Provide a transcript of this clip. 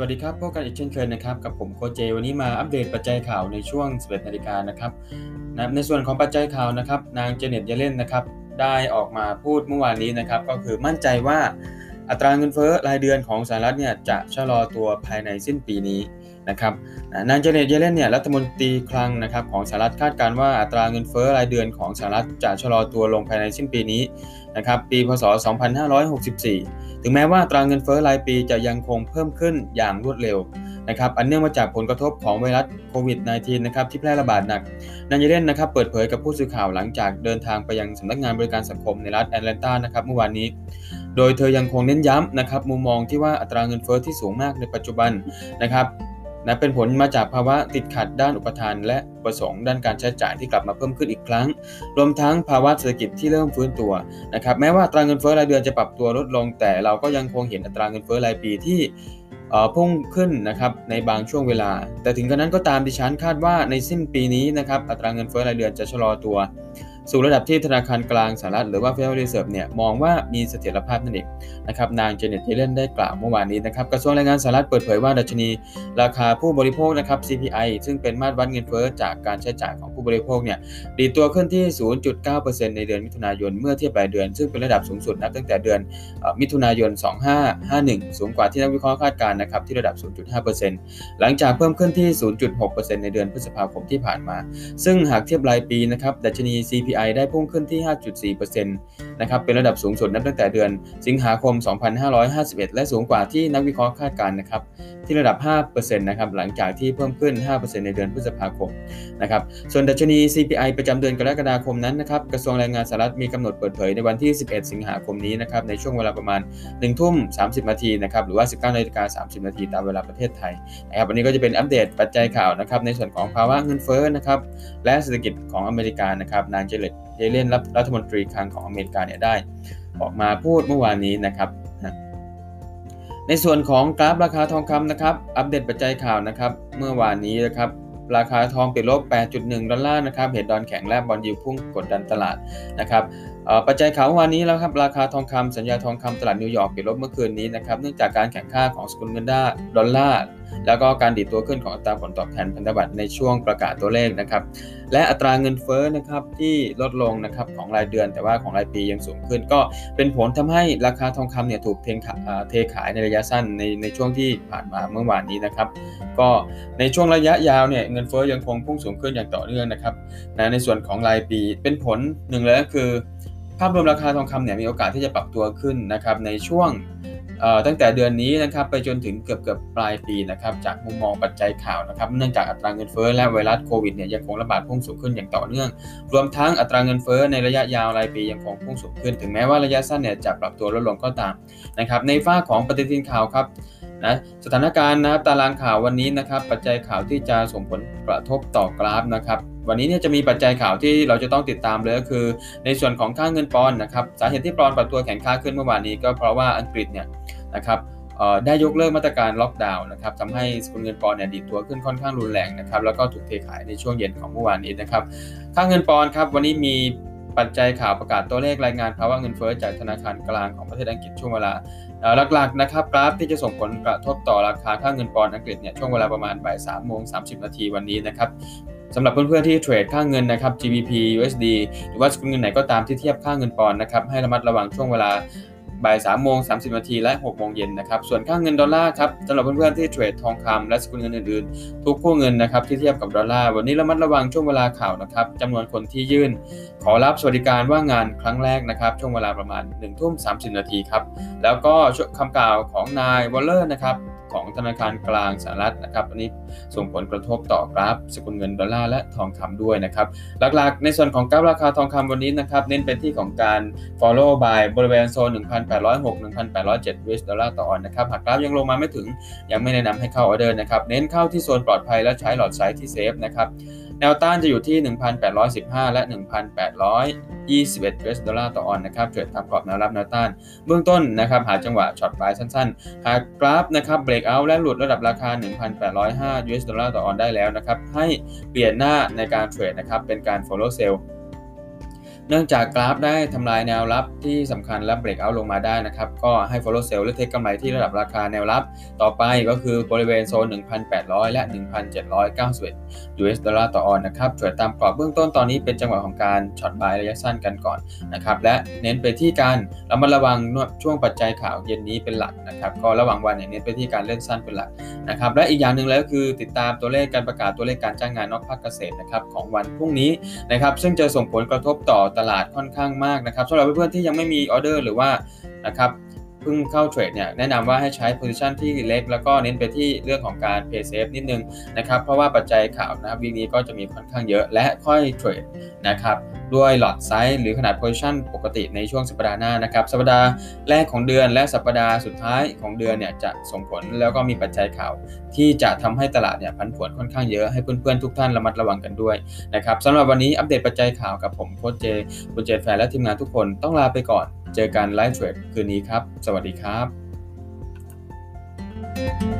สวัสดีครับพบกันอีกเช่นเคยนะครับกับผมโคเจ วันนี้มาอัปเดตปัจจัยข่าวในช่วง 11นาฬิกานะครับนะในส่วนของปัจจัยข่าวนะครับนางเจเน็ตเยเลนนะครับได้ออกมาพูดเมื่อวานนี้นะครับก็คือมั่นใจว่าอัตราเงินเฟ้อรายเดือนของสหรัฐเนี่ยจะชะลอตัวภายในสิ้นปีนี้ นะครับนางเจเน็ตเยเลนเนี่ยรัฐมนตรีคลังนะครับของสหรัฐคาดการว่าอัตราเงินเฟ้อรายเดือนของสหรัฐจะชะลอตัวลงภายในสิ้นปีนี้นะครับปีพศ 2564 ถึงแม้ว่าตราเงินเฟ้อรายปีจะยังคงเพิ่มขึ้นอย่างรวดเร็วนะครับอันเนื่องมาจากผลกระทบของไวรัสโควิด -19 นะครับที่แพร่ระบาดหนักนายเยเลนนะครับเปิดเผยกับผู้สื่อข่าวหลังจากเดินทางไปยังสำนักงานบริการสังคมในรัฐแอตแลนตานะครับเมื่อวานนี้ โดยเธอยังคงเน้นย้ำนะครับมุมมองที่ว่าอัตราเงินเฟ้อที่สูงมากในปัจจุบันนะครับ นะเป็นผลมาจากภาวะติดขัดด้านอุปทาน และประสงค์ด้านการใช้จ่ายที่กลับมาเพิ่มขึ้นอีกครั้ง รวมทั้งภาวะเศรษฐกิจที่เริ่มฟื้นตัวนะครับแม้ว่าตราเงินเฟ้อรายเดือนจะปรับตัวลดลง แต่เราก็ยังคงเห็นอัตราเงินเฟ้อรายปีที่พุ่งขึ้นนะครับในบางช่วงเวลา แต่ถึงกระนั้นก็ตามดิฉันคาดว่าในสิ้นปีนี้นะครับอัตราเงินเฟ้อรายเดือนจะชะลอตัว สู่ระดับที่ธนาคารกลางสหรัฐหรือว่า Federal Reserve เนี่ยมองว่ามีเสถียรภาพนั่นเองนะครับนางเจเน็ตเยเลนได้กล่าวเมื่อวานนี้นะครับกระทรวงแรงงานสหรัฐเปิดเผยว่าดัชนี ราคาผู้บริโภคนะครับ CPI ซึ่งเป็นมาตรวัดเงินเฟ้อจากการใช้จ่ายของ บริโภคเนี่ยดีตัวขึ้นที่ 0.9%ในเดือนมิถุนายนเมื่อเทียบรายเดือน ซึ่งเป็นระดับสูงสุดนับตั้งแต่เดือนมิถุนายน 2551 สูงกว่าที่นักวิเคราะห์คาดการณ์นะครับที่ระดับ 0.5%หลังจากเพิ่มขึ้นที่ 0.6%ในเดือนพฤษภาคมที่ผ่านมา ซึ่งหากเทียบรายปีนะครับดัชนี CPI ได้พุ่งขึ้นที่ที่5.4%นะครับเป็นระดับสูงสุดนับตั้งแต่เดือนสิงหาคม 2551 และสูงกว่าที่นักวิเคราะห์คาดการณ์นะครับที่ระดับ 5%นะครับหลังจากที่เพิ่มขึ้น 5%ในเดือนพฤษภาคมนะครับส่วนดัชนี CPI ประจำเดือนกรกฎาคมนั้นนะครับกระทรวงแรงงานสหรัฐมีกำหนดเปิดเผยในวันที่ 11 สิงหาคมนี้นะครับในช่วงเวลาประมาณ 1 ทุ่ม 30 นาทีนะครับหรือว่า 19นาฬิกา30 นาทีตามเวลาประเทศไทยนะครับวันนี้ก็จะเป็นอัปเดตปัจจัยข่าวนะครับในส่วนของภาวะเงินเฟ้อนะครับและเศรษฐกิจของอเมริกานะครับนางเจเลตเยเลนรัฐมนตรีคลังของอเมริกาเนี่ยได้ ออกมาพูดเมื่อวานนี้นะครับในส่วนของกราฟราคาทองคำนะครับอัปเดตปัจจัยข่าวนะครับเมื่อวานนี้นะครับ ราคาทองปิดลบ 8.1 ดอลลาร์นะครับ เหตุดอลล์แข็งและ bond yield พุ่งกดดันตลาดนะครับปัจจัยข่าววันนี้แล้วครับ ราคาทองคำสัญญาทองคำตลาดนิวยอร์กปิดลบเมื่อคืนนี้นะครับ เนื่องจากการแข็งค่าของสกุลเงินดอลลาร์แล้วก็การดีดตัวขึ้นของอัตราผลตอบแทนพันธบัตรในช่วงประกาศตัวเลขนะครับ และอัตราเงินเฟ้อนะครับที่ลดลงนะครับของรายเดือน แต่ว่าของรายปียังสูงขึ้น ก็เป็นผลทำให้ราคาทองคำเนี่ยถูกเทเทขายในระยะสั้นในในช่วงที่ผ่านมาเมื่อวานนี้นะครับ ก็ในช่วงระยะยาวเนี่ยเงินเฟ้อยังคงพุ่งสูงขึ้นอย่างต่อเนื่องนะครับนะในส่วนของรายปีเป็นผลหนึ่งเลยก็คือภาพรวมราคาทองคำเนี่ยมีโอกาสที่จะปรับตัวขึ้นนะครับในช่วง ตั้งแต่เดือนนี้นะครับไปจนถึงเกือบเกือบปลายปีนะครับจากมุมมองปัจจัยข่าวนะครับเนื่องจากอัตราเงินเฟ้อและไวรัสโควิดเนี่ยยังคงระบาดพุ่งสูงขึ้นอย่างต่อเนื่อง รวมทั้งอัตราเงินเฟ้อในระยะยาวรายปียังคงพุ่งสูงขึ้น ถึงแม้ว่าระยะสั้นเนี่ยจะปรับตัวลดลงก็ตามนะครับในฝ้าของปฏิทินข่าวครับนะสถานการณ์นะครับตารางข่าววันนี้นะครับปัจจัยข่าวที่จะส่งผลกระทบต่อกราฟนะครับ วันนี้เนี่ยจะมีปัจจัยข่าวที่เราจะต้องติดตามเลยก็คือ ในส่วนของค่าเงินปอนด์นะครับสาเหตุที่ปอนด์ปรับตัวแข็งค่าขึ้นเมื่อวานนี้ก็เพราะว่าอังกฤษเนี่ยนะครับได้ยกเลิกมาตรการล็อกดาวน์นะครับทำให้สกุลเงินปอนด์เนี่ยดีดตัวขึ้นค่อนข้างรุนแรงนะครับแล้วก็ถูกเทขายในช่วงเย็นของเมื่อวานนี้นะครับค่าเงินปอนด์ครับวันนี้มีปัจจัยข่าวประกาศตัวเลขรายงานภาวะเงินเฟ้อจากธนาคารกลางของประเทศอังกฤษช่วงเวลาหลักๆนะครับกราฟที่จะส่งผลกระทบต่อราคาค่าเงินปอนด์อังกฤษเนี่ยช่วงเวลาประมาณบ่ายสามโมงสามสิบนาทีวันนี้นะครับ สำหรับเพื่อนๆที่เทรดค่าเงินนะครับ GBP USD หรือว่าสกุลเงินไหนก็ตามที่เทียบค่าเงินปอนด์นะครับให้ระมัดระวังช่วงเวลาบ่าย3โมง30 นาที และ 6 โมงเย็นนะครับ ส่วนค่าเงินดอลลาร์ครับสำหรับเพื่อนๆที่เทรดทองคำและสกุลเงินอื่นๆ ทุกคู่เงินนะครับที่เทียบกับดอลลาร์ วันนี้ระมัดระวังช่วงเวลาข่าวนะครับจำนวนคนที่ยื่น ขอรับสวัสดิการว่างงานครั้งแรกนะครับ ช่วงเวลาประมาณ1ทุ่ม30 นาทีครับ แล้วก็คำกล่าวของนายวอลเลอร์นะครับ ของธนาคารกลางสหรัฐนะครับ อันนี้ส่งผลกระทบต่อกราฟสกุลเงินดอลลาร์และทองคำด้วยนะครับ หลักๆ ในส่วนของกราฟราคาทองคำวันนี้นะครับ เน้นไปที่ของการ follow buy บริเวณโซน 1,806-1,807 US ดอลลาร์ต่อออนซ์นะครับ หากกราฟยังลงมาไม่ถึงยังไม่แนะนำให้เข้าออเดอร์นะครับ เน้นเข้าที่โซนปลอดภัยและใช้ lot size ที่ safe นะครับ แนวต้านจะอยู่ที่ 1,815 และ 1,821 US ดอลลาร์ต่อออนนะครับเทรดตามกรอบแนวรับแนวต้าน เบื้องต้นนะครับหาจังหวะช็อตปลายสั้นๆ หากกราฟนะครับเบรกเอาและหลุดระดับราคา 1,805 US ดอลลาร์ต่อออนได้แล้วนะครับให้เปลี่ยนหน้าในการเทรดนะครับเป็นการ follow sell เนื่องจากกราฟได้ทำลายแนวรับที่สำคัญและเบรกเอาลงมาได้นะครับ ก็ให้ follow sell และเทคกำไรที่ระดับราคาแนวรับ ต่อไปก็คือบริเวณโซน 1,800 และ 1,791 US ดอลลาร์ต่อออนนะครับเทรดตามกรอบเบื้องต้นตอนนี้เป็นจังหวะของการช็อตบายระยะสั้นกันก่อนนะครับและเน้นไปที่การระมัดระวังช่วงปัจจัยข่าวเย็นนี้เป็นหลักนะครับก็ระหว่างวันเนี่ยเน้นไปที่การเล่นสั้นเป็นหลักนะครับและอีกอย่างหนึ่งแล้วคือติดตามตัวเลขการประกาศตัวเลขการจ้างงานนอกภาคเกษตรนะครับของวันพรุ่งนี้นะครับซึ่งจะส่งผลกระทบต่อตลาดค่อนข้างมากนะครับสำหรับเพื่อนๆที่ยังไม่มีออเดอร์หรือว่านะครับ เพิ่งเข้าเทรดเนี่ยแนะนำว่าให้ใช้ position ที่เล็ก แล้วก็เน้นไปที่เรื่องของการ play safe นิดนึงนะครับเพราะว่าปัจจัยข่าวนะครับวีนี้ก็จะมีค่อนข้างเยอะและค่อยเทรดนะครับด้วย lot size หรือขนาด position ปกติในช่วงสัปดาห์หน้านะครับสัปดาห์แรกของเดือนและสัปดาห์สุดท้ายของเดือนเนี่ยจะส่งผลแล้วก็มีปัจจัยข่าว ที่จะทำให้ตลาดเนี่ยผันผวนค่อนข้างเยอะให้เพื่อนๆทุกท่านระมัดระวังกันด้วยนะครับสำหรับวันนี้อัปเดตปัจจัยข่าวกับผมโค้ชเจคุณเจแฟนและทีมงานทุกคนต้องลาไปก่อน เจอกันไลฟ์เทรดคืนนี้ครับ สวัสดีครับ thank you